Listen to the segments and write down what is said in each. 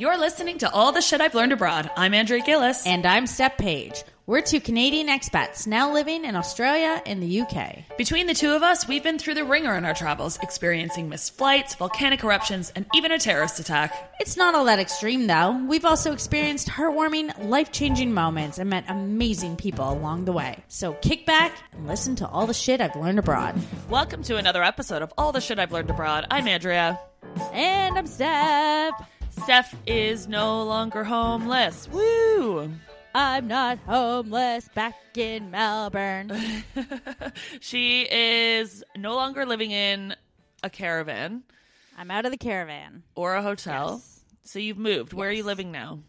You're listening to All the Shit I've Learned Abroad. I'm Andrea Gillis. And I'm Steph Page. We're two Canadian expats now living in Australia and the UK. Between the two of us, we've been through the ringer in our travels, experiencing missed flights, volcanic eruptions, and even a terrorist attack. It's not all that extreme, though. We've also experienced heartwarming, life changing moments and met amazing people along the way. So kick back and listen to all the shit I've learned abroad. Welcome to another episode of All the Shit I've Learned Abroad. I'm Andrea. And I'm Steph. Steph is no longer homeless. Woo! I'm not homeless back in Melbourne. she is no longer living in a caravan I'm out of the caravan. or a hotel. Yes. So you've moved. Where are you living now?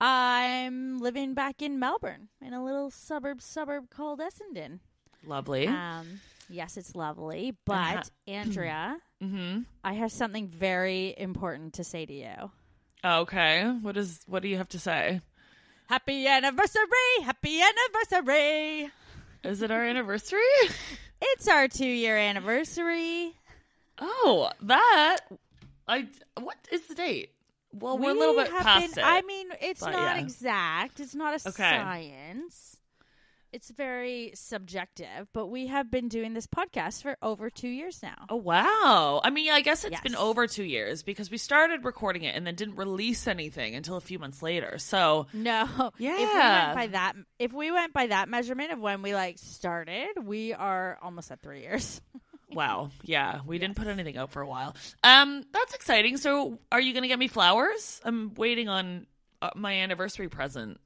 I'm living back in Melbourne in a little suburb suburb called Essendon. Lovely. Um, yes, it's lovely, but Andrea, mm-hmm. I have something very important to say to you. Okay. What is what do you have to say? Happy anniversary! Happy anniversary! Is it our anniversary? It's our two year anniversary. Oh, that I what is the date? Well, we're a little bit past been- it. I mean, it's not yeah. exact. It's not a Okay. science. It's very subjective, but we have been doing this podcast for over two years now. Oh wow! I mean, I guess it's been over two years because we started recording it and then didn't release anything until a few months later. So No, yeah. If we went by that, if we went by that measurement of when we like started, we are almost at three years. wow, yeah, we didn't put anything out for a while. Um, that's exciting. So, are you going to get me flowers? I'm waiting on uh, my anniversary present.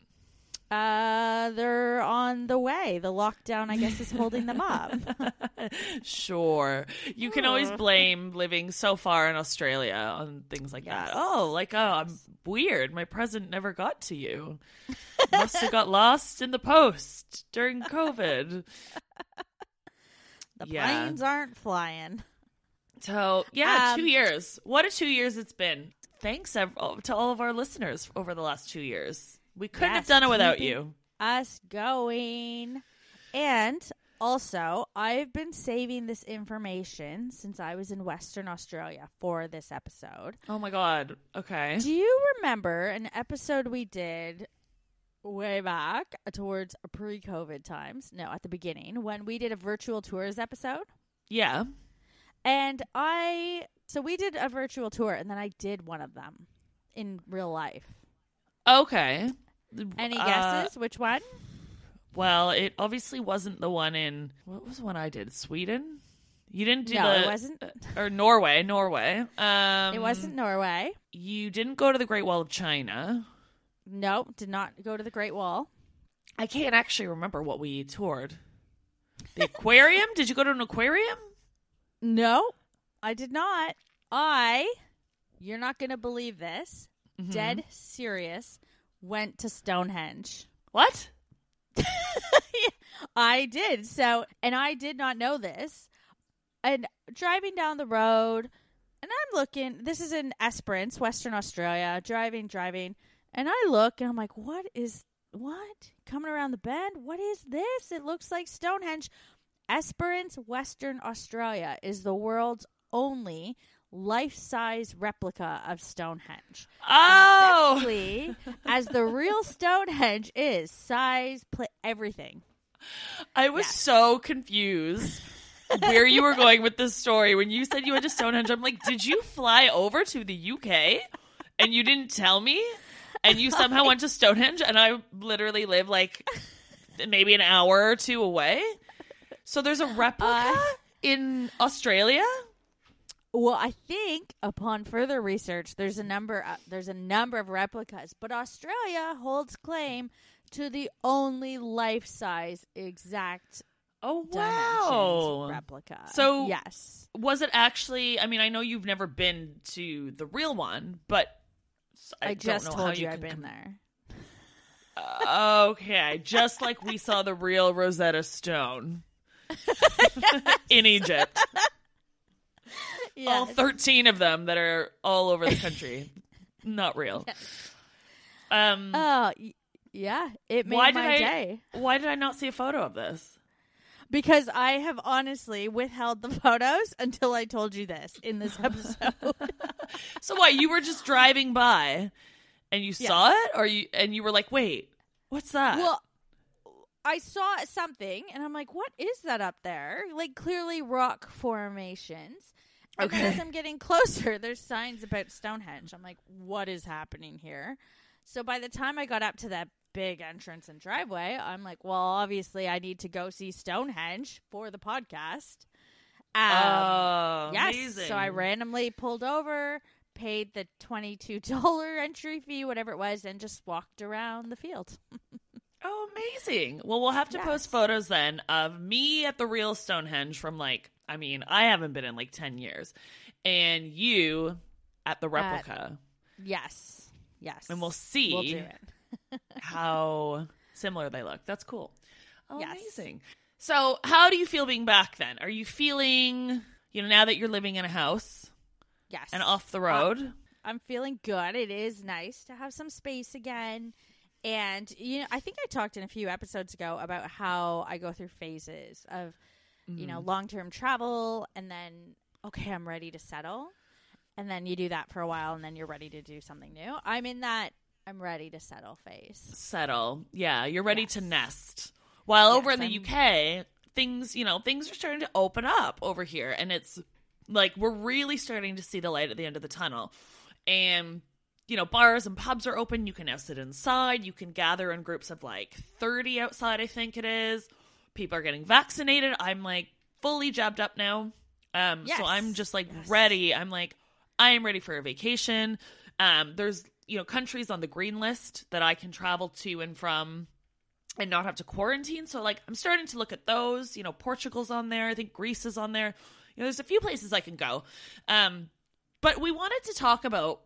Uh, they're on the way. The lockdown, I guess, is holding them up. Sure. You can always blame living so far in Australia on things like that. Oh, like, oh, I'm weird. My present never got to you. Must have got lost in the post during COVID. The Yeah. planes aren't flying. So, yeah, Um, two years. What a two years it's been. Thanks to all of our listeners over the last two years. We couldn't have done it without you. Us going. And also, I've been saving this information since I was in Western Australia for this episode. Oh my God. Okay. Do you remember an episode we did way back towards pre COVID times? No, at the beginning when we did a virtual tours episode? Yeah. And I, so we did a virtual tour and then I did one of them in real life. Okay. Any Uh, guesses? Which one? Well, it obviously wasn't the one in what was the one I did? Sweden. You didn't do No, the it wasn't. uh, or Norway, Norway. Um, it wasn't Norway. You didn't go to the Great Wall of China. No, did not go to the Great Wall. I can't actually remember what we toured. The aquarium? did you go to an aquarium? No, I did not. I, you're not going to believe this, Mm-hmm. dead serious, went to Stonehenge. What? I did. So, and I did not know this. and driving down the road, and I'm looking. This is in Esperance, Western Australia. Driving, driving, and I look, and I'm like, "What is what coming around the bend? What is this? It looks like Stonehenge." Esperance, Western Australia, is the world's only life-size replica of Stonehenge. Oh, Exactly as the real Stonehenge is size, pla everything. I was so confused where you were going with this story when you said you went to Stonehenge. I'm like, did you fly over to the UK and you didn't tell me? And you somehow went to Stonehenge, and I literally live like maybe an hour or two away. So there's a replica Uh, in Australia. Well, I think upon further research, there's a number uh, there's a number of replicas, but Australia holds claim to the only life-size exact Oh wow! replica. So- yes, Was it actually? I mean, I know you've never been to the real one, but I, I, don't just know how told you, I've can been com- there. Okay, just like we saw the real Rosetta Stone in Egypt. All 13 of them that are all over the country. Not real. Um Oh, yeah, it made why did my I day why did I not see a photo of this? because I have honestly withheld the photos until I told you this in this episode. So what, you were just driving by and you saw it or you and you were like, "Wait, what's that?" Well, I saw something and I'm like, what is that up there? Like clearly rock formations. And Okay. as I'm getting closer, there's signs about Stonehenge. I'm like, what is happening here? So by the time I got up to that big entrance and driveway, I'm like, well, obviously I need to go see Stonehenge for the podcast. Um, oh, yes. amazing. So I randomly pulled over, paid the $22 entry fee, whatever it was, and just walked around the field. Oh, amazing. Well, we'll have to Yes. post photos then of me at the real Stonehenge from like, I mean, I haven't been in like 10 years, and you at the replica. Yes. Yes. and we'll see We'll how similar they look. That's cool. Oh, Yes. amazing. So, how do you feel being back then? Are you feeling, you know, now that you're living in a house Yes. and off the uh, road? I'm feeling good. It is nice to have some space again. And you know, I think I talked in a few episodes ago about how I go through phases of you know, mm. long-term travel and then okay, I'm ready to settle. And then you do that for a while and then you're ready to do something new. I'm in that I'm ready to settle phase. Settle. Yeah, you're ready to nest. While over in the I'm- UK, things, you know, things are starting to open up over here and it's like we're really starting to see the light at the end of the tunnel. And you know, bars and pubs are open. You can now sit inside. You can gather in groups of like 30 outside, I think it is. People are getting vaccinated. I'm like fully jabbed up now. Um, Yes. so I'm just like ready. I'm like, I am ready for a vacation. Um, there's, you know, countries on the green list that I can travel to and from and not have to quarantine. So like I'm starting to look at those. You know, Portugal's on there. I think Greece is on there. You know, there's a few places I can go. Um, but we wanted to talk about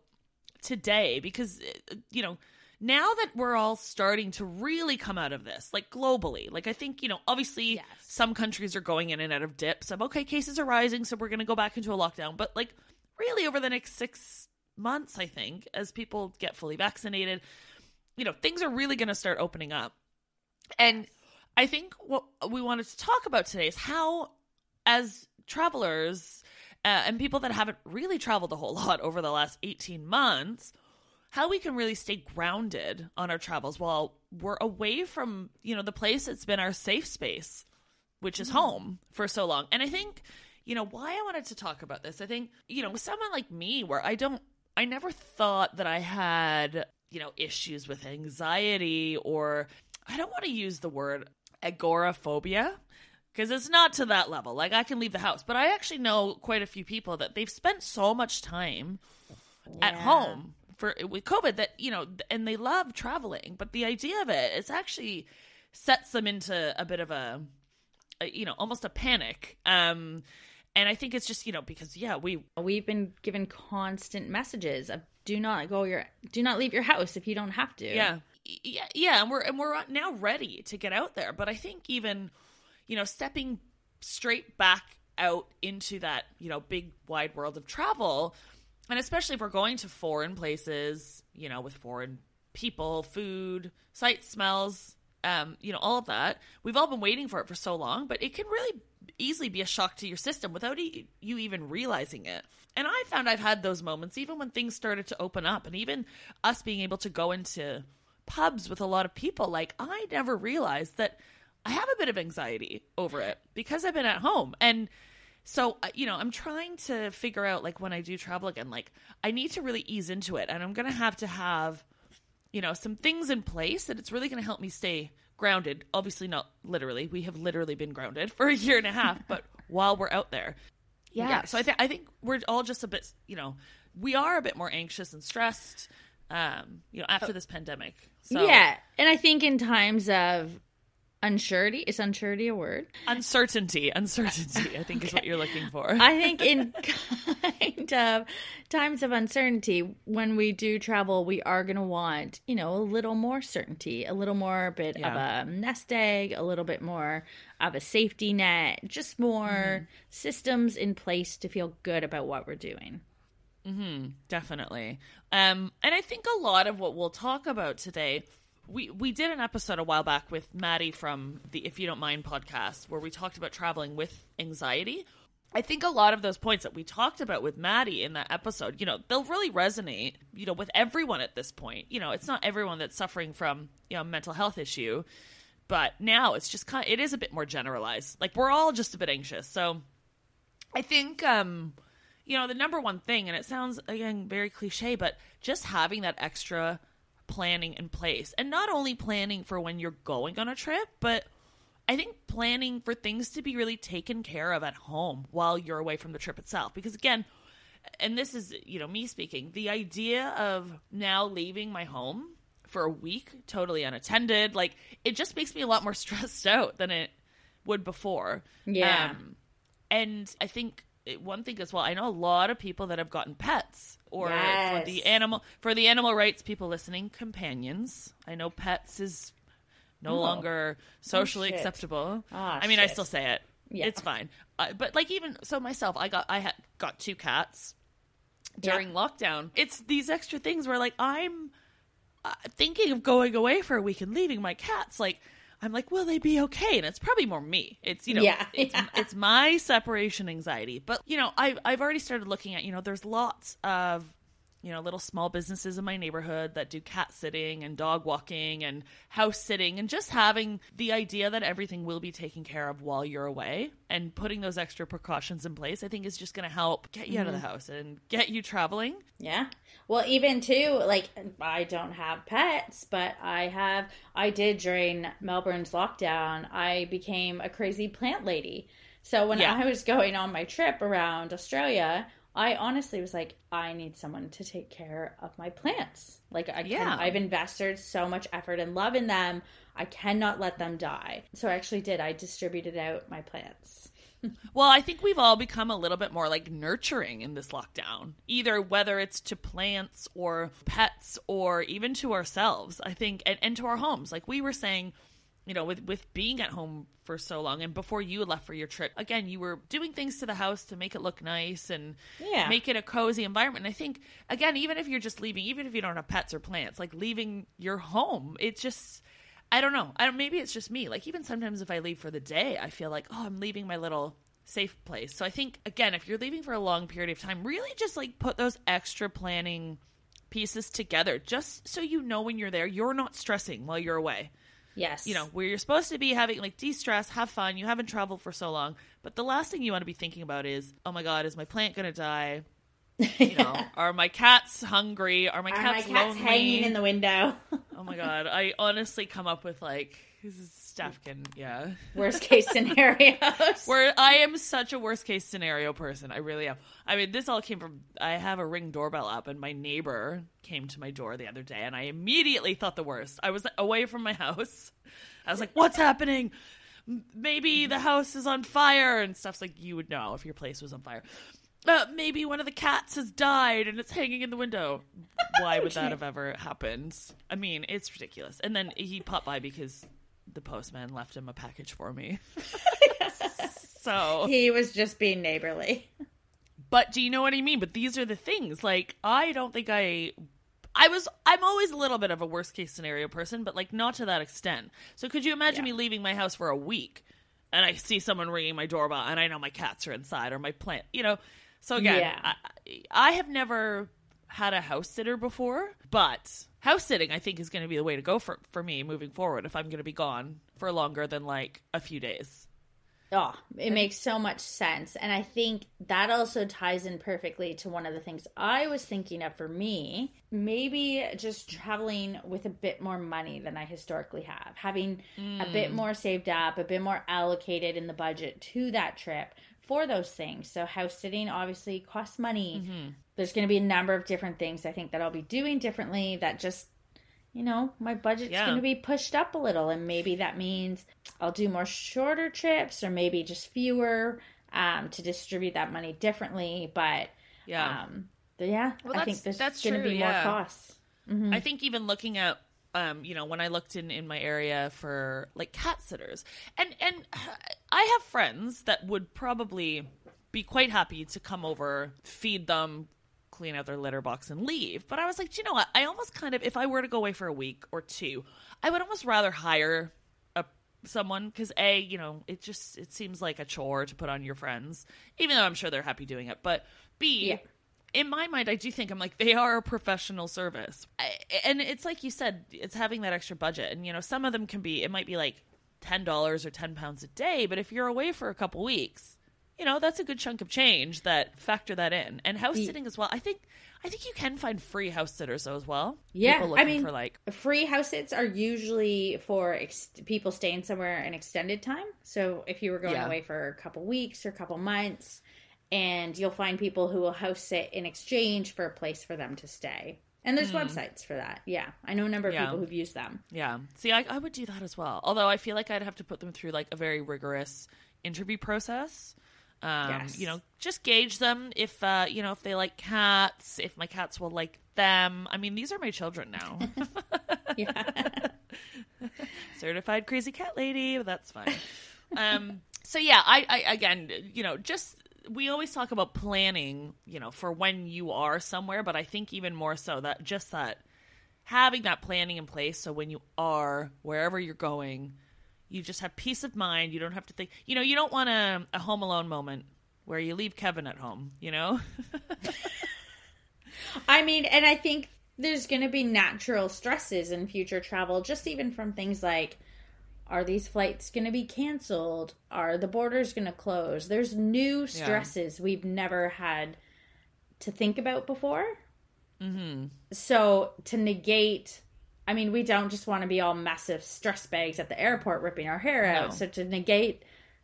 today because uh, you know now that we're all starting to really come out of this like globally like i think you know obviously Yes. some countries are going in and out of dips of okay cases are rising so we're going to go back into a lockdown but like really over the next 6 months i think as people get fully vaccinated you know things are really going to start opening up and I think what we wanted to talk about today is how, as travelers uh, and people that haven't really traveled a whole lot over the last 18 months, how we can really stay grounded on our travels while we're away from, you know, the place that's been our safe space, which is mm. home for so long. And I think, you know, why I wanted to talk about this, I think, you know, someone like me where I don't, I never thought that I had, you know, issues with anxiety or I don't want to use the word agoraphobia because it's not to that level. Like I can leave the house, but I actually know quite a few people that they've spent so much time at home for with COVID that you know, and they love traveling, but the idea of it is actually sets them into a bit of a, a you know, almost a panic. Um, and I think it's just you know because yeah, we We've been given constant messages of do not go your do not leave your house if you don't have to. yeah yeah yeah and we're and we're now ready to get out there but i think even you know stepping straight back out into that, you know, big wide world of travel. And especially if we're going to foreign places, you know, with foreign people, food, sights, smells, um, you know, all of that. We've all been waiting for it for so long, but it can really easily be a shock to your system without e- you even realizing it. And I found I've had those moments even when things started to open up, and even us being able to go into pubs with a lot of people. Like, I never realized that I have a bit of anxiety over it because I've been at home. And so, uh, you know, I'm trying to figure out, like, when I do travel again, like, I need to really ease into it. And I'm going to have to have you know, some things in place that it's really going to help me stay grounded. Obviously, not literally. We have literally been grounded for a year and a half, but while we're out there. Yeah. So I think I think we're all just a bit, you know, we are a bit more anxious and stressed um, you know, after this pandemic. So yeah, and I think in times of unsurety, is unsurety a word? uncertainty, uncertainty, I think is what you're looking for. I think in kind of times of uncertainty, when we do travel, we are going to want, you know, a little more certainty, a little more bit Yeah. of a nest egg, a little bit more of a safety net, just more systems in place to feel good about what we're doing. Definitely. Um, and I think a lot of what we'll talk about today, we we did an episode a while back with Maddie from the If You Don't Mind podcast where we talked about traveling with anxiety. I think a lot of those points that we talked about with Maddie in that episode, you know, they'll really resonate, you know, with everyone at this point. You know, it's not everyone that's suffering from, you know, mental health issue, but now it's just kind of, it is a bit more generalized. Like we're all just a bit anxious. So I think um you know the number one thing and it sounds again very cliche but just having that extra planning in place. And not only planning for when you're going on a trip but I think planning for things to be really taken care of at home while you're away from the trip itself. Because again and this is you know me speaking the idea of now leaving my home for a week totally unattended like it just makes me a lot more stressed out than it would before. Yeah. um, and I think one thing as well, I know a lot of people that have gotten pets or for the animal for the animal rights people listening, companions. I know pets is no longer socially shit. acceptable. Ah, I mean, I still say it. Yeah. It's fine. Uh, but like even so myself, I got I had got two cats during lockdown. It's these extra things where like I'm uh, thinking of going away for a week and leaving my cats like i'm like will they be okay. And it's probably more me. It's you know Yeah. it's, it's my separation anxiety. But you know I've, I've already started looking at you know there's lots of you know little small businesses in my neighborhood that do cat sitting and dog walking and house sitting and just having the idea that everything will be taken care of while you're away and putting those extra precautions in place i think is just going to help get you out of the mm-hmm. house and get you traveling Yeah. Well, even too, like I don't have pets, but I have. I did during Melbourne's lockdown. I became a crazy plant lady. So when Yeah. I was going on my trip around Australia, I honestly was like, I need someone to take care of my plants. Like I can, Yeah. I've invested so much effort and love in them. I cannot let them die. So I actually did. I distributed out my plants. Well, I think we've all become a little bit more like nurturing in this lockdown, either whether it's to plants or pets or even to ourselves, I think, and, and to our homes. Like we were saying, you know, with, with being at home for so long and before you left for your trip, again, you were doing things to the house to make it look nice and Yeah. make it a cozy environment. And I think, again, even if you're just leaving, even if you don't have pets or plants, like leaving your home, it's just. I don't know. I don't, maybe it's just me. Like even sometimes if I leave for the day, I feel like, oh, I'm leaving my little safe place. So I think again, if you're leaving for a long period of time, really just like put those extra planning pieces together just so you know when you're there, you're not stressing while you're away. Yes. You know, where you're supposed to be having like de-stress, have fun, you haven't traveled for so long, but the last thing you want to be thinking about is, oh my god, is my plant going to die? You know, are my cats hungry? Are my Are my cats cats lonely? hanging in the window? Oh my god, I honestly come up with like can yeah. Worst case scenarios. Where I am such a worst case scenario person. I really am. I mean, this all came from I have a ring doorbell app and my neighbor came to my door the other day and I immediately thought the worst. I was away from my house. I was like, "What's happening? Maybe the house is on fire and stuff's like you would know if your place was on fire. Uh, maybe one of the cats has died and it's hanging in the window. Why would that have ever happened? I mean, it's ridiculous. And then he popped by because the postman left him a package for me. So He was just being neighborly. But do you know what I mean? But these are the things. Like, I don't think I. I was. I'm always a little bit of a worst case scenario person, but like not to that extent. So could you imagine me leaving my house for a week, and I see someone ringing my doorbell, and I know my cats are inside or my plant, you know? So again, Yeah. I, I have never had a house sitter before, but house sitting I think is going to be the way to go for for me moving forward if I'm going to be gone for longer than like a few days. Oh, it makes so much sense. And I think that also ties in perfectly to one of the things I was thinking of for me. Maybe just traveling with a bit more money than I historically have, having a bit hmm. more saved up, a bit more allocated in the budget to that trip for those things. So, house sitting obviously costs money. There's going to be a number of different things I think that I'll be doing differently that just you know, my budget's Yeah. going to be pushed up a little, and maybe that means I'll do more shorter trips or maybe just fewer um, to distribute that money differently. But Yeah. um, yeah, Well, I think there's that's going to be yeah. more costs. I think even looking at um, you know, when I looked in in my area for like cat sitters, and and I have friends that would probably be quite happy to come over, feed them, clean out their litter box, and leave. But I was like, "Do you know what? I almost kind of, if I were to go away for a week or two, I would almost rather hire a someone because a, you know, it just it seems like a chore to put on your friends, even though I'm sure they're happy doing it. But b, Yeah. in my mind, I do think I'm like they are a professional service, I, and it's like you said, it's having that extra budget, and you know, some of them can be, it might be like ten dollars or ten pounds a day, but if you're away for a couple weeks, you know, that's a good chunk of change that factor that in, and house sitting as well. I think, I think you can find free house sitters though as well. Yeah, People I looking mean, for like free house sits are usually for ex- people staying somewhere an extended time. So if you were going Yeah. away for a couple weeks or a couple months, and you'll find people who will house sit in exchange for a place for them to stay. And there's websites for that. Yeah, I know a number of. Yeah. people who've used them. Yeah. See, I, I would do that as well. Although I feel like I'd have to put them through like a very rigorous interview process. Um, Yes. You know, just gauge them if, uh, you know, if they like cats, if my cats will like them. I mean, these are my children now. Yeah. Certified crazy cat lady, but that's fine. um, so yeah, I, I, again, you know, just, we always talk about planning, you know, for when you are somewhere, but I think even more so that just that having that planning in place so when you are wherever you're going you just have peace of mind. You don't have to think you know you don't want a, a home alone moment where you leave kevin at home you know? I mean, and I think there's going to be natural stresses in future travel, just even from things like are these flights going to be canceled? Are the borders going to close? There's new stresses we've never had to think about before. Mm-hmm. So to negate, I mean, we don't just want to be all massive stress bags at the airport ripping our hair out. No. So to negate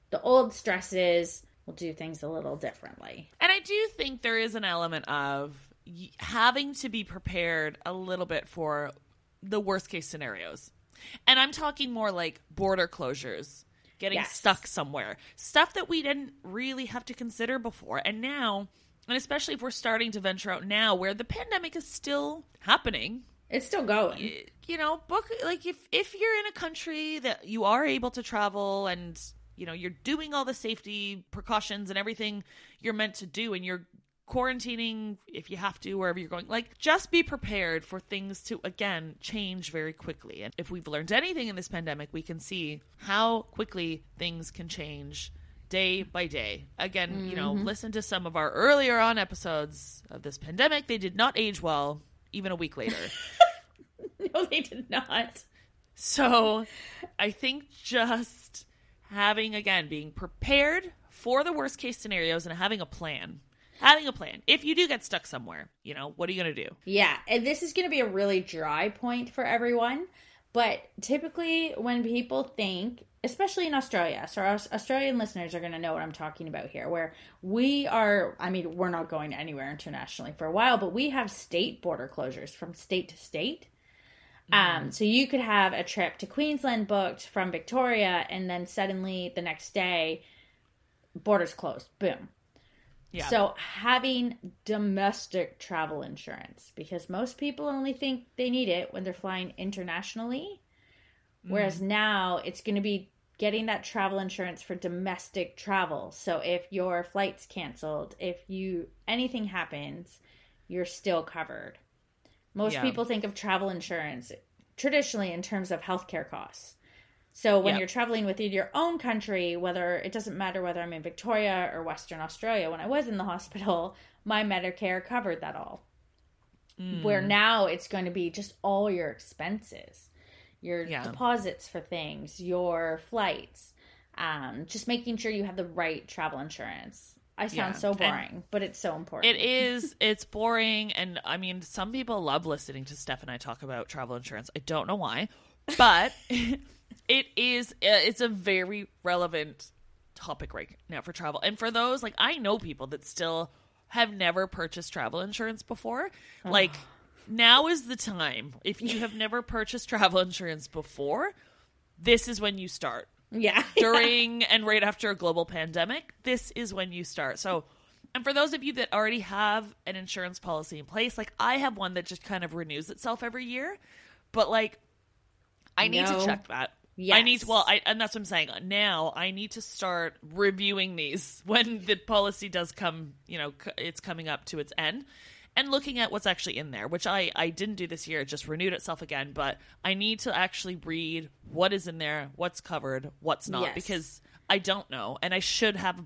the old stresses, we'll do things a little differently. and i do think there is an element of having to be prepared a little bit for the worst case scenarios and i'm talking more like border closures getting Yes. stuck somewhere stuff that we didn't really have to consider before and now and especially if we're starting to venture out now where the pandemic is still happening It's still going. you know book like if if you're in a country that you are able to travel and you know you're doing all the safety precautions and everything you're meant to do and you're quarantining if you have to wherever you're going like just be prepared for things to again change very quickly. And if we've learned anything in this pandemic we can see how quickly things can change day by day. Again you know mm-hmm. listen to some of our earlier on episodes of this pandemic. They did not age well even a week later. No, they did not. So I think just having, again, being prepared for the worst case scenarios and having a plan. Having a plan. If you do get stuck somewhere, you know, what are you going to do? Yeah, and this is going to be a really dry point for everyone. But typically, when people think, especially in Australia, so our Australian listeners are going to know what I'm talking about here, where we are, I mean, we're not going anywhere internationally for a while, but we have state border closures from state to state. Um, so you could have a trip to Queensland booked from Victoria, and then suddenly the next day, borders closed. Boom. Yeah. So having domestic travel insurance because most people only think they need it when they're flying internationally, whereas mm-hmm. now it's going to be getting that travel insurance for domestic travel. So if your flight's canceled, if you anything happens, you're still covered. Most Yeah. people think of travel insurance traditionally in terms of healthcare costs. So when Yeah. you're traveling within your own country, whether it doesn't matter whether I'm in Victoria or Western Australia, when I was in the hospital, my Medicare covered that all. Where Mm. now it's going to be just all your expenses, your Yeah. deposits for things, your flights, um, just making sure you have the right travel insurance. I sound Yeah. so And- boring, but it's so important. It is. It's boring, and I mean, some people love listening to Steph and I talk about travel insurance. I don't know why, but it is. Uh, it's a very relevant topic right now for travel, and for those like I know people that still have never purchased travel insurance before. Like now is the time. If you have never purchased travel insurance before, this is when you start Yeah. during and right after a global pandemic, this is when you start. So, and for those of you that already have an insurance policy in place, like I have one that just kind of renews itself every year, but like I need No. to check that. I need to, well, I, and that's what I'm saying. Now I need to start reviewing these when the policy does come, you know, it's coming up to its end and looking at what's actually in there, which I, I didn't do this year. It just renewed itself again, but I need to actually read what is in there, what's covered, what's not, Yes. because I don't know. And I should have,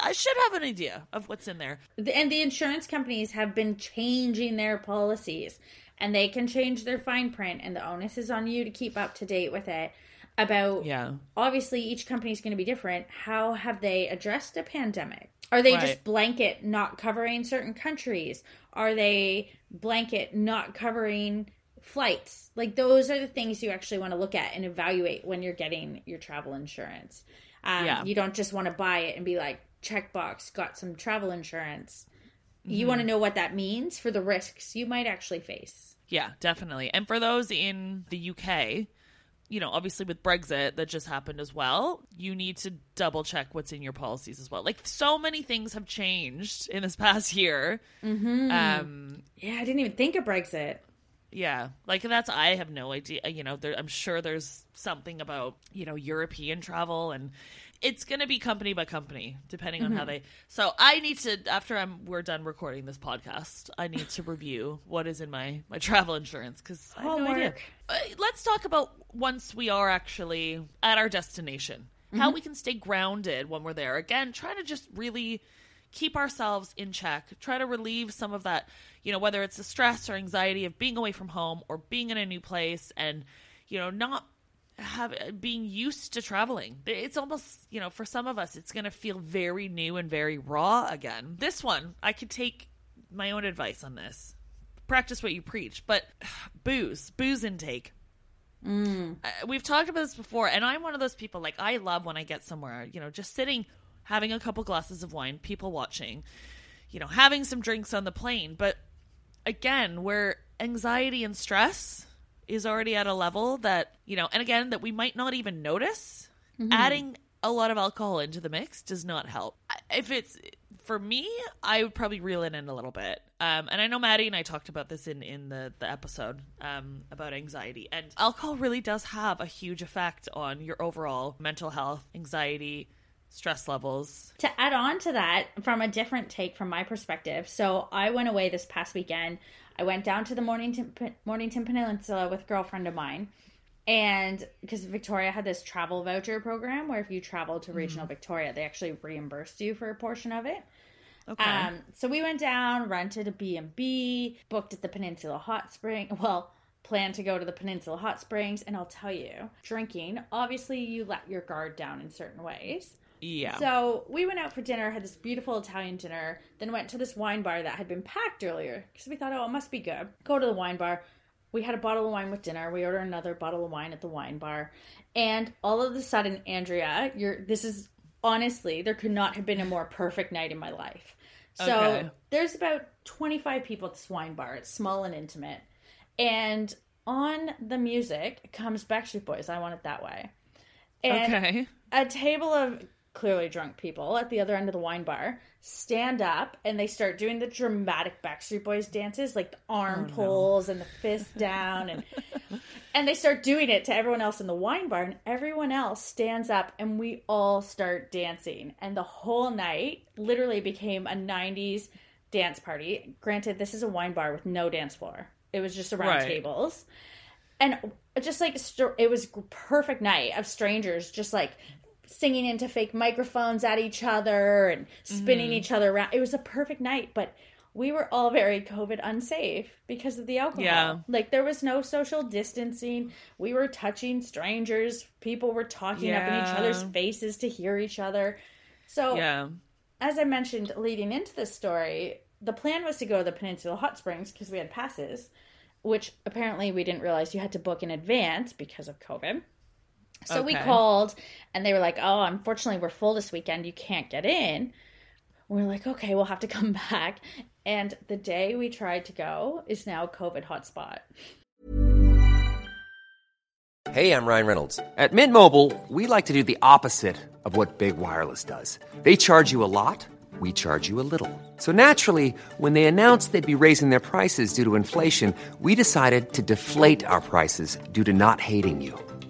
I should have an idea of what's in there. and the insurance companies have been changing their policies and they can change their fine print and the onus is on you to keep up to date with it. About Yeah. obviously each company is going to be different. How have they addressed a pandemic? Are they Right. just blanket not covering certain countries? Are they blanket not covering flights? Like those are the things you actually want to look at and evaluate when you're getting your travel insurance. Um, Yeah. you don't just want to buy it and be like checkbox got some travel insurance Mm-hmm. you want to know what that means for the risks you might actually face Yeah, definitely. And for those in the UK, you know, obviously with Brexit that just happened as well, you need to double check what's in your policies as well. Like so many things have changed in this past year. Mm-hmm. Um, yeah i didn't even think of brexit yeah, like that's I have no idea. You know, there, I'm sure there's something about you know European travel, and it's going to be company by company depending on how they. So I need to after I'm we're done recording this podcast, I need to review what is in my my travel insurance because I have no idea. Uh, let's talk about once we are actually at our destination, how we can stay grounded when we're there. Again, trying to just really keep ourselves in check, try to relieve some of that, you know, whether it's the stress or anxiety of being away from home or being in a new place and, you know, not have being used to traveling. It's almost, you know, for some of us it's going to feel very new and very raw again. This one, I could take my own advice on this. Practice what you preach, but booze, booze intake. Uh, we've talked about this before, and I'm one of those people. Like I love when I get somewhere, you know, just sitting, having a couple glasses of wine, people watching, you know, having some drinks on the plane. But again, where anxiety and stress is already at a level that you know, and again that we might not even notice, adding a lot of alcohol into the mix does not help. If it's for me, I would probably reel it in a little bit. Um, and I know Maddie and I talked about this in in the the episode um, about anxiety, and alcohol really does have a huge effect on your overall mental health, anxiety, stress levels. to add on to that from a different take from my perspective so i went away this past weekend. I went down to the mornington, mornington peninsula with a girlfriend of mine. And because victoria had this travel voucher program where if you travel to regional victoria they actually reimbursed you for a portion of it. Okay. um, so we went down rented a b&b booked at the peninsula hot spring well planned to go to the peninsula hot springs. And i'll tell you drinking obviously you let your guard down in certain ways yeah. so we went out for dinner, had this beautiful Italian dinner, then went to this wine bar that had been packed earlier because we thought, oh, it must be good. Go to the wine bar. We had a bottle of wine with dinner. We ordered another bottle of wine at the wine bar, and all of a sudden, Andrea, you're this is honestly there could not have been a more perfect night in my life. So Okay. there's about 25 people at this wine bar. It's small and intimate, and on the music comes Backstreet Boys. I want it that way. And okay. a table of clearly drunk people at the other end of the wine bar stand up and they start doing the dramatic Backstreet Boys dances, like the oh, arm pulls and the fist down, and and they start doing it to everyone else in the wine bar, and everyone else stands up, and we all start dancing. And the whole night literally became a 90s dance party. Granted, this is a wine bar with no dance floor, it was just around Right. tables. And just like, it was perfect night of strangers just like singing into fake microphones at each other and spinning Mm-hmm. each other around. It was a perfect night, but we were all very COVID unsafe because of the alcohol. Yeah. Like there was no social distancing. We were touching strangers. People were talking up in each other's faces to hear each other. So Yeah. as I mentioned leading into this story, the plan was to go to the Peninsula Hot Springs because we had passes, which apparently we didn't realize you had to book in advance because of COVID. So we called and they were like, "Oh, unfortunately, we're full this weekend. You can't get in." We're like, "Okay, we'll have to come back." And the day we tried to go is now COVID hotspot. Hey, I'm Ryan Reynolds. At Mint Mobile, we like to do the opposite of what Big Wireless does. They charge you a lot, we charge you a little. So naturally, when they announced they'd be raising their prices due to inflation, we decided to deflate our prices due to not hating you.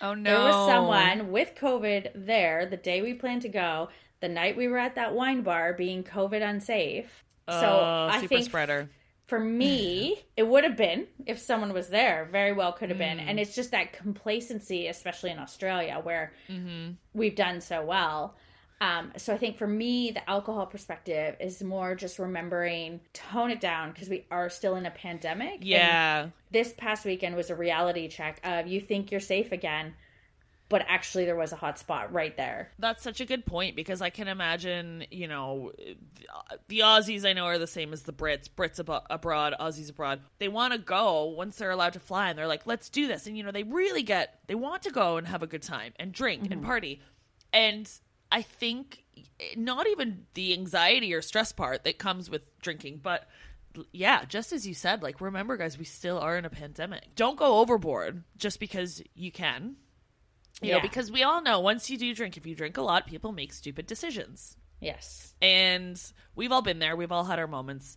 Oh no. There was someone with COVID there the day we planned to go, the night we were at that wine bar being COVID unsafe. so Oh, I super think spreader. for me, it would have been if someone was there. Very well could have been. Mm. And it's just that complacency, especially in Australia, where Mm-hmm. we've done so well. Um, so I think for me, the alcohol perspective is more just remembering tone it down because we are still in a pandemic. and Yeah. this past weekend was a reality check of you think you're safe again, but actually there was a hot spot right there. That's such a good point because I can imagine, you know, the Aussies I know are the same as the Brits. Brits abo- abroad, Aussies abroad. They want to go once they're allowed to fly and they're like, let's do this. And, you know, they really get, they want to go and have a good time and drink and party. And I think not even the anxiety or stress part that comes with drinking, but yeah, just as you said, like, remember, guys, we still are in a pandemic. Don't go overboard just because you can. You know, Yeah. because we all know once you do drink, if you drink a lot, people make stupid decisions. Yes. And we've all been there. We've all had our moments.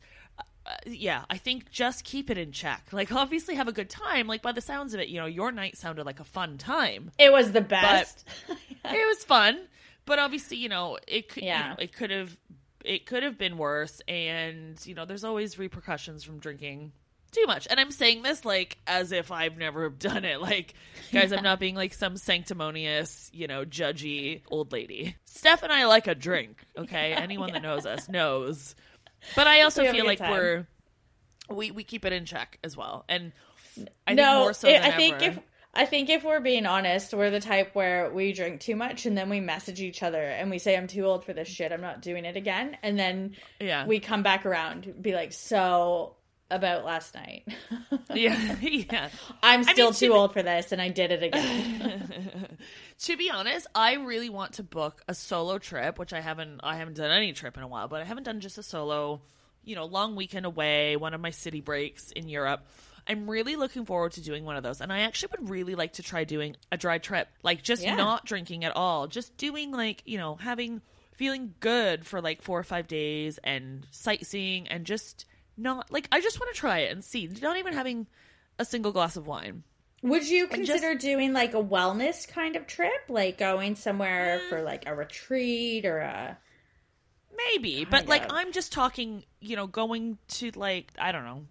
Uh, yeah, I think just keep it in check. Like, obviously, have a good time. Like, by the sounds of it, you know, your night sounded like a fun time. It was the best. It was fun, but obviously, you know, it could, Yeah. you know, it could have, it could have been worse. And you know, there's always repercussions from drinking too much. And I'm saying this like as if I've never done it. Like, guys, I'm not being like some sanctimonious, you know, judgy old lady. Steph and I like a drink. Okay, anyone that knows us knows. But I also We have a feel like time. we're we we keep it in check as well. And I think no, more so it- than I think ever. if I think if we're being honest, we're the type where we drink too much and then we message each other and we say, "I'm too old for this shit. I'm not doing it again." And then Yeah. we come back around, be like, "So about last night, yeah, yeah. I'm still mean, too to- old for this, and I did it again." to be honest, I really want to book a solo trip, which I haven't I haven't done any trip in a while, but I haven't done just a solo, you know, long weekend away, one of my city breaks in Europe. I'm really looking forward to doing one of those. And I actually would really like to try doing a dry trip. Like just Yeah. not drinking at all. Just doing like, you know, having feeling good for like 4 or 5 days and sightseeing and just not like I just want to try it and see. Not even having a single glass of wine. Would you And just- consider doing like a wellness kind of trip, like going somewhere Mm. for like a retreat or a? Maybe, but Kind like. I'm just talking, you know, going to like I don't know,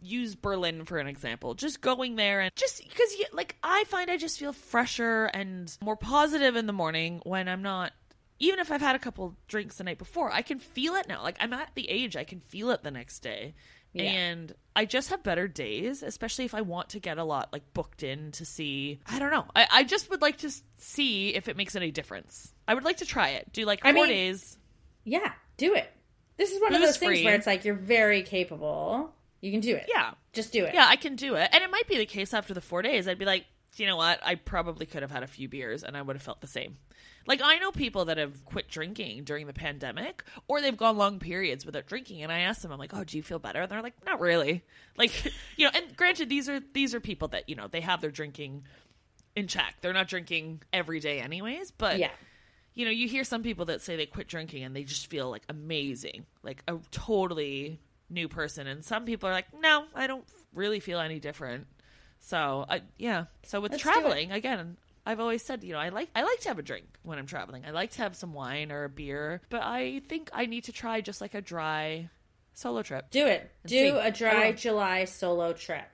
use Berlin for an example. Just going there and just because like I find I just feel fresher and more positive in the morning when I'm not. Even if I've had a couple drinks the night before, I can feel it now. Like I'm at the age I can feel it the next day. Yeah. And I just have better days, especially if I want to get a lot like booked in to see. I don't know. I, I just would like to see if it makes any difference. I would like to try it. Do like four I mean, days. Yeah, do it. This is one of Booze those things free. where it's like you're very capable. You can do it. Yeah. just do it. Yeah, I can do it. And it might be the case after the four days. I'd be like, you know what? I probably could have had a few beers and I would have felt the same. Like, I know people that have quit drinking during the pandemic or they've gone long periods without drinking. And I asked them, I'm like, oh, do you feel better? And they're like, not really. Like, you know, and granted, these are, these are people that, you know, they have their drinking in check. They're not drinking every day anyways, but Yeah. you know, you hear some people that say they quit drinking and they just feel like amazing, like a totally new person. And some people are like, no, I don't really feel any different. So, I, yeah. So with Let's traveling, again, I've always said, you know, I like I like to have a drink when I'm traveling. I like to have some wine or a beer, but I think I need to try just like a dry solo trip. Do it. Do see. a dry. July solo trip.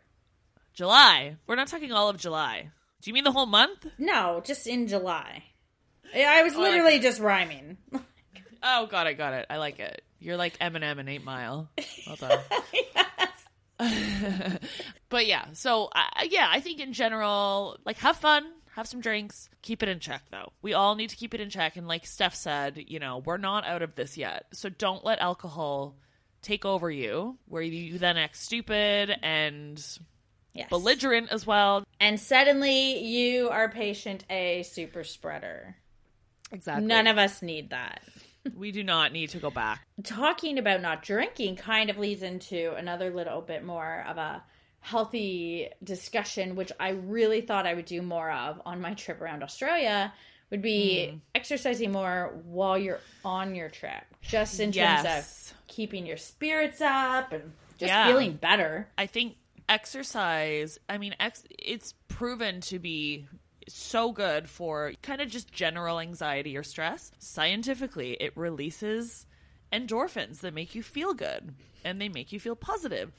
July. We're not talking all of July. Do you mean the whole month? No, just in July. I I was Oh, I like literally just rhyming. Oh, got it, got it. I like it. You're like Eminem and Eight Mile. Well done. but yeah, so I yeah, I think in general, like have fun, have some drinks, keep it in check though. We all need to keep it in check, and like Steph said, you know, we're not out of this yet, so don't let alcohol take over you, where you then act stupid and Yes. belligerent as well. And suddenly you are patient A super spreader. Exactly. None of us need that. We do not need to go back. talking about not drinking kind of leads into another little bit more of a healthy discussion which i really thought i would do more of on my trip around australia would be hmm. exercising more while you're on your trip just in terms of keeping your spirits up and just Yeah. feeling better I think exercise, I mean, ex- it's proven to be so good for kind of just general anxiety or stress. Scientifically, it releases endorphins that make you feel good and they make you feel positive.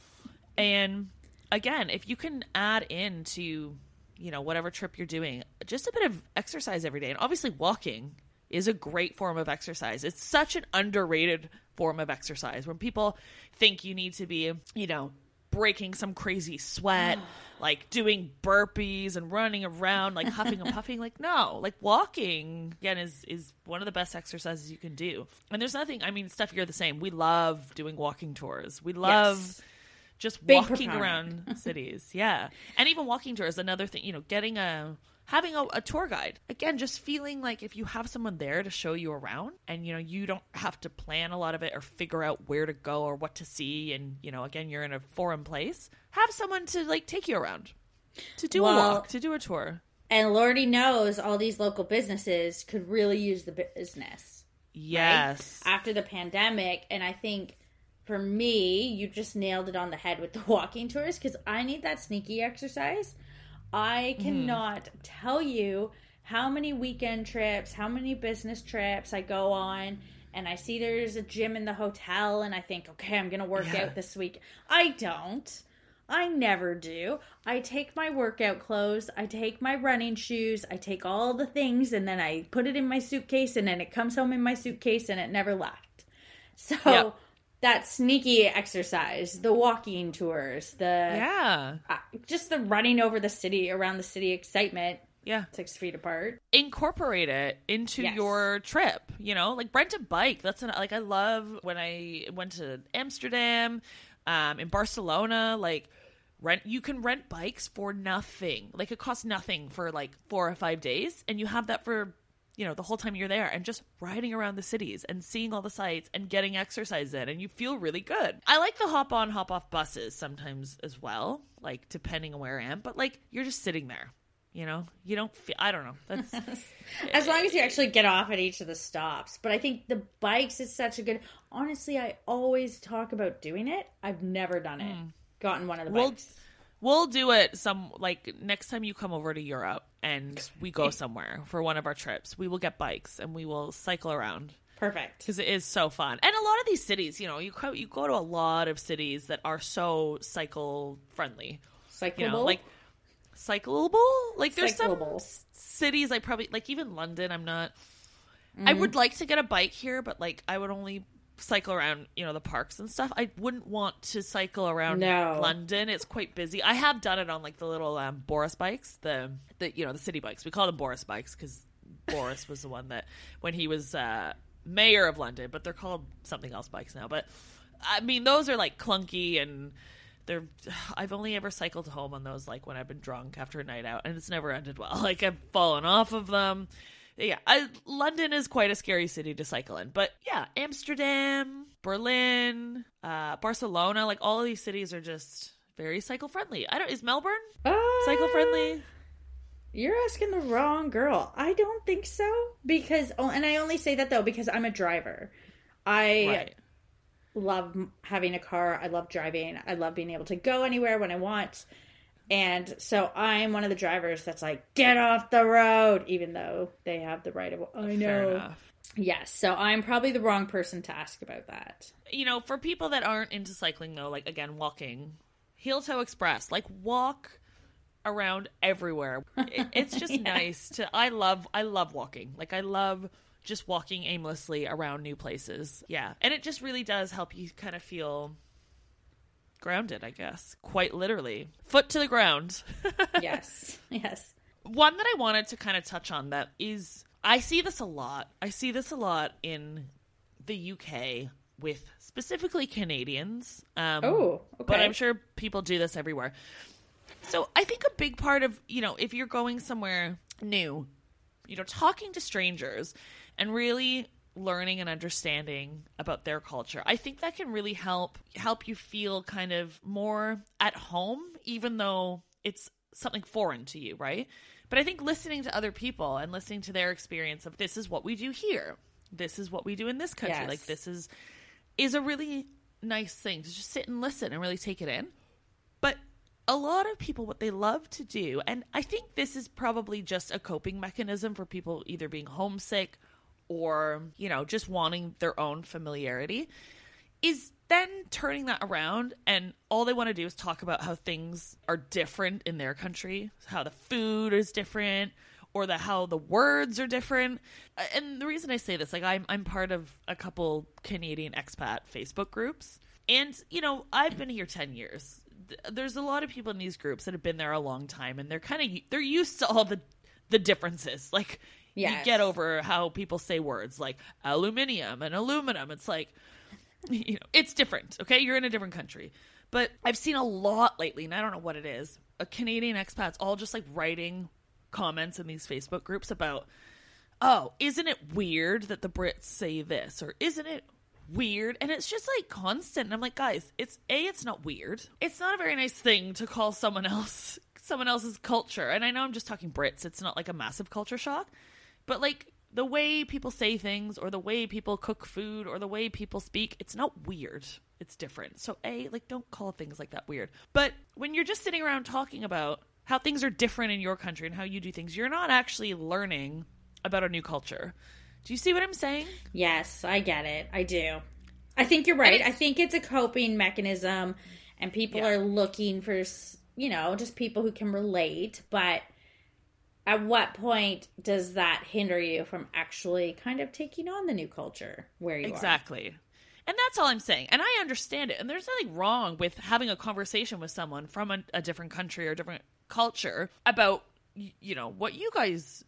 And again, if you can add in to, you know, whatever trip you're doing, just a bit of exercise every day. And obviously, walking is a great form of exercise. It's such an underrated form of exercise when people think you need to be, you know, breaking some crazy sweat, like doing burpees and running around, like huffing and puffing. Like, no, like walking again is is one of the best exercises you can do. And there's nothing. I mean, Steph, you're the same. We love doing walking tours. We love Yes. just Big walking proponent. around cities. Yeah, and even walking tours. Another thing, you know, getting a having a, a tour guide. Again just feeling like if you have someone there to show you around and you know you don't have to plan a lot of it or figure out where to go or what to see and you know again you're in a foreign place have someone to like take you around to do a walk to do a tour. and lordy knows all these local businesses could really use the business right? yes. After the pandemic and i think for me you just nailed it on the head with the walking tours because i need that sneaky exercise i mm-hmm. cannot tell you how many weekend trips how many business trips i go on and i see there's a gym in the hotel and i think okay i'm gonna work Yeah. out this week i don't I never do. I take my workout clothes, I take my running shoes, I take all the things, and then I put it in my suitcase, and then it comes home in my suitcase, and it never left. So Yep. That sneaky exercise, the walking tours, the yeah uh, just the running over the city, around the city excitement, yeah six feet apart. incorporate it into Yes. your trip you know like rent a bike that's an like i love when i went to amsterdam um in barcelona like rent you can rent bikes for nothing like it costs nothing for like four or five days and you have that for you know the whole time you're there and just riding around the cities and seeing all the sights and getting exercise in and you feel really good i like the hop on hop off buses sometimes as well like depending on where i am but like you're just sitting there You know, you don't feel. I don't know. That's as long as you actually get off at each of the stops. But I think the bikes is such a good. Honestly, I always talk about doing it. I've never done it. Mm. Gotten one of the bikes. We'll do it some like next time you come over to Europe and we go somewhere for one of our trips. We will get bikes and we will cycle around Perfect. because it is so fun. And a lot of these cities, you know, you go, you go to a lot of cities that are so cycle friendly. Cyclable. You know, like cyclable. Like there's some Cyclable. s- cities I probably like even London. I'm not. I mm-hmm. would like to get a bike here, but like I would only cycle around, you know, the parks and stuff. I wouldn't want to cycle around No. London. It's quite busy. I have done it on like the little um, Boris bikes, the the you know the city bikes. We call them Boris bikes because Boris was the one that when he was uh, mayor of London, but they're called something else bikes now. But I mean, those are like clunky and they're. I've only ever cycled home on those like when I've been drunk after a night out, and it's never ended well. Like I've fallen off of them. Yeah, I, London is quite a scary city to cycle in, but yeah, Amsterdam, Berlin, uh, Barcelona, like all of these cities are just very cycle friendly. I don't. Is Melbourne Uh, cycle friendly? You're asking the wrong girl. I don't think so because, oh, and I only say that though because I'm a driver. I Right. love having a car. I love driving. I love being able to go anywhere when I want. And so I'm one of the drivers that's like, get off the road, even though they have the right of. I know. Yes. So I'm probably the wrong person to ask about that. you know, for people that aren't into cycling though, like again, walking, heel toe express, like walk around everywhere. It's just nice to. I love. I love walking. Like I love just walking aimlessly around new places. Yeah, and it just really does help you kind of feel grounded. I guess quite literally, foot to the ground. Yes. yes. One that I wanted to kind of touch on that is I see this a lot. I see this a lot in the UK with specifically Canadians. Um, Oh, But okay. I'm sure people do this everywhere. So I think a big part of, you know, if you're going somewhere new, you know, talking to strangers and really learning and understanding about their culture. I think that can really help help you feel kind of more at home even though it's something foreign to you, right? But I think listening to other people and listening to their experience of this is what we do here. This is what we do in this country. Yes. Like this is is a really nice thing to just sit and listen and really take it in. But a lot of people, what they love to do, and I think this is probably just a coping mechanism for people either being homesick or, you know, just wanting their own familiarity, is then turning that around and all they want to do is talk about how things are different in their country, how the food is different, or the how the words are different. Uh, And the reason I say this, like I'm I'm part of a couple Canadian expat Facebook groups. And you know, I've been here 10 years. There's a lot of people in these groups that have been there a long time and they're kind of they're used to all the the differences. Like you get over how people say words like aluminium and aluminum. It's like you know, it's different. Okay, you're in a different country, but I've seen a lot lately, and I don't know what it is. A Canadian expats all just like writing comments in these Facebook groups about, oh, isn't it weird that the Brits say this, or isn't it weird? And it's just like constant. And I'm like, guys, it's a, it's not weird. It's not a very nice thing to call someone else someone else's culture. And I know I'm just talking Brits. It's not like a massive culture shock, but like the way people say things or the way people cook food or the way people speak, it's not weird. It's different. So, A, like, don't call things like that weird. But when you're just sitting around talking about how things are different in your country and how you do things, you're not actually learning about a new culture. Do you see what I'm saying? Yes, I get it. I do. I think you're right. I think it's a coping mechanism, and people Yeah. are looking for, you know, just people who can relate. But at what point does that hinder you from actually kind of taking on the new culture where you are? Exactly. And that's all I'm saying. And I understand it. And there's nothing wrong with having a conversation with someone from a, a different country or different culture about, you know, what you guys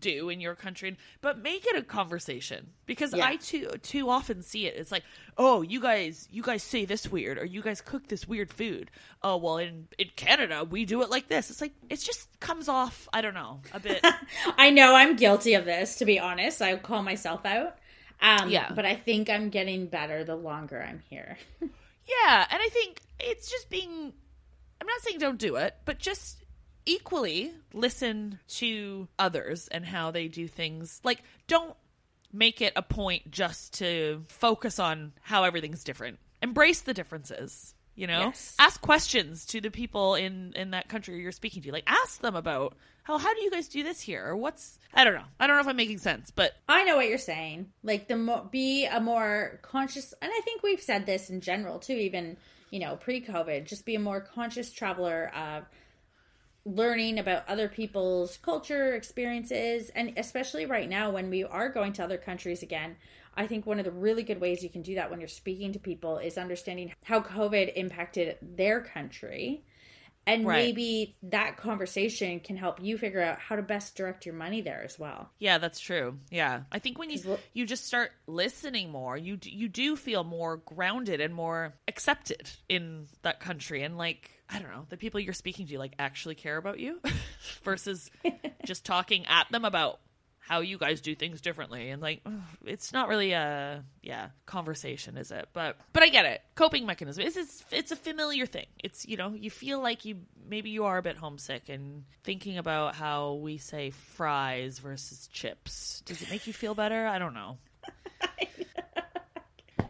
do in your country, but make it a conversation because Yeah. I too too often see it. It's like, oh, you guys you guys say this weird, or you guys cook this weird food. Oh, well, in in Canada we do it like this. It's like it just comes off. I don't know a bit. I know I'm guilty of this, to be honest. I call myself out. Um, Yeah. But I think I'm getting better the longer I'm here. Yeah, and I think it's just being I'm not saying don't do it, but just equally listen to others and how they do things. Like, don't make it a point just to focus on how everything's different. Embrace the differences. You know, Yes. ask questions to the people in in that country you're speaking to. Like, ask them about how how do you guys do this here, or what's I don't know. I don't know if I'm making sense, but I know what you're saying. Like the more be a more conscious, and I think we've said this in general too. Even you know pre-COVID, just be a more conscious traveler of learning about other people's culture experiences, and especially right now when we are going to other countries again. I think one of the really good ways you can do that when you're speaking to people is understanding how COVID impacted their country. And Right. maybe that conversation can help you figure out how to best direct your money there as well. Yeah, that's true. Yeah, I think when you you just start listening more, you you do feel more grounded and more accepted in that country, and like I don't know, the people you're speaking to like actually care about you, versus just talking at them about how you guys do things differently, and like it's not really a yeah conversation, is it? But but I get it. Coping mechanism. It's it's, it's a familiar thing. It's you know you feel like you maybe you are a bit homesick and thinking about how we say fries versus chips. Does it make you feel better? I don't know.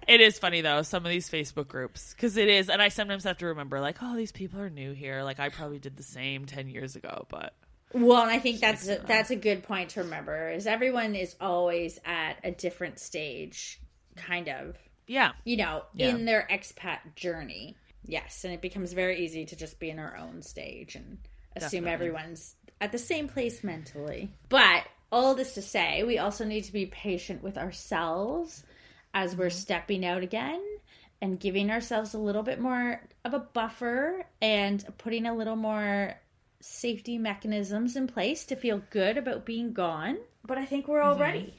It is funny though, some of these Facebook groups, because it is, and I sometimes have to remember, like, oh, these people are new here. Like, I probably did the same ten years ago, but Well, and I think that's a, that's a good point to remember is everyone is always at a different stage, kind of, yeah, you know, Yeah. in their expat journey. Yes, and it becomes very easy to just be in our own stage and assume Definitely. everyone's at the same place mentally. But all this to say, we also need to be patient with ourselves as we're mm-hmm. stepping out again and giving ourselves a little bit more of a buffer and putting a little more safety mechanisms in place to feel good about being gone. But I think we're all ready.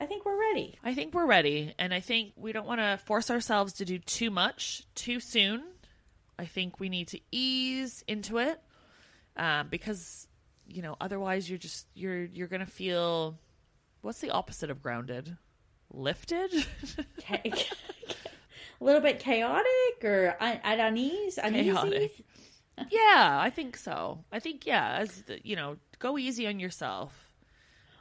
I think we're ready. I think we're ready, and I think we don't want to force ourselves to do too much too soon. I think we need to ease into it, um, because you know otherwise you're just you're you're gonna feel what's the opposite of grounded? Lifted. A little bit chaotic or un- at unease, uneasy. Chaotic. Yeah, I think so. I think yeah, as the, you know, go easy on yourself.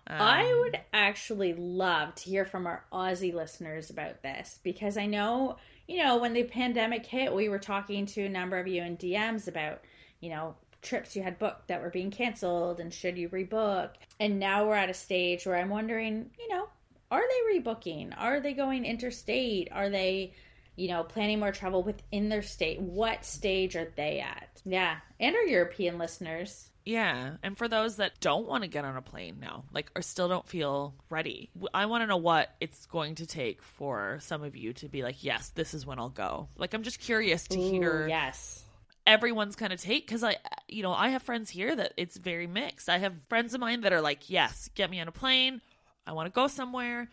Um, I would actually love to hear from our Aussie listeners about this because I know, you know, when the pandemic hit, we were talking to a number of you in DMs about, you know, trips you had booked that were being canceled and should you rebook. And now we're at a stage where I'm wondering, you know, are they rebooking? Are they going interstate? Are they, you know, planning more travel within their state? What stage are they at? Yeah. And our European listeners. Yeah, and for those that don't want to get on a plane now, like or still don't feel ready, I want to know what it's going to take for some of you to be like, yes, this is when I'll go. Like, I'm just curious to hear yes. everyone's kind of take because I, you know, I have friends here that it's very mixed. I have friends of mine that are like, yes, get me on a plane. I want to go somewhere.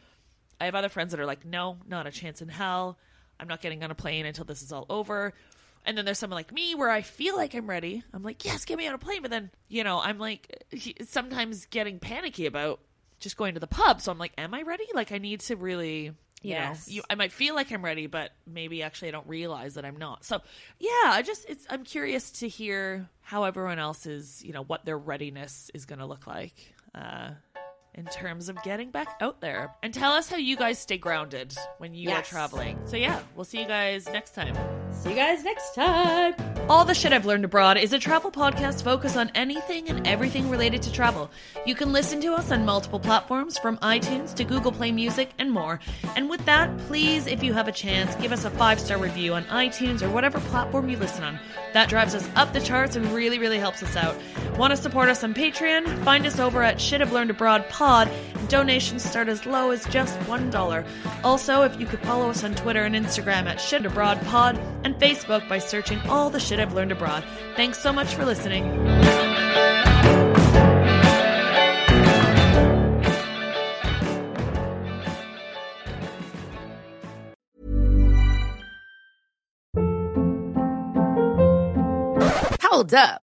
I have other friends that are like, no, not a chance in hell. I'm not getting on a plane until this is all over. And then there's someone like me where I feel like I'm ready. I'm like, yes, get me on a plane. But then, you know, I'm like sometimes getting panicky about just going to the pub. So I'm like, am I ready? Like, I need to really, you Yes. know, you, I might feel like I'm ready, but maybe actually I don't realize that I'm not. So yeah, I just, it's, I'm curious to hear how everyone else is, you know, what their readiness is going to look like. Uh, in terms of getting back out there and tell us how you guys stay grounded when you are traveling. So yeah, we'll see you guys next time. See you guys next time. All the Shit I've Learned Abroad is a travel podcast focused on anything and everything related to travel. You can listen to us on multiple platforms from iTunes to Google Play Music and more. And with that, please, if you have a chance, give us a five star review on iTunes or whatever platform you listen on. That drives us up the charts and really, really helps us out. Want to support us on Patreon? Find us over at Shit I've Learned Abroad Pod. Donations start as low as just $1. Also, if you could follow us on Twitter and Instagram at Shit Abroad Pod and Facebook by searching all the shit I've learned abroad. Thanks so much for listening. Hold up.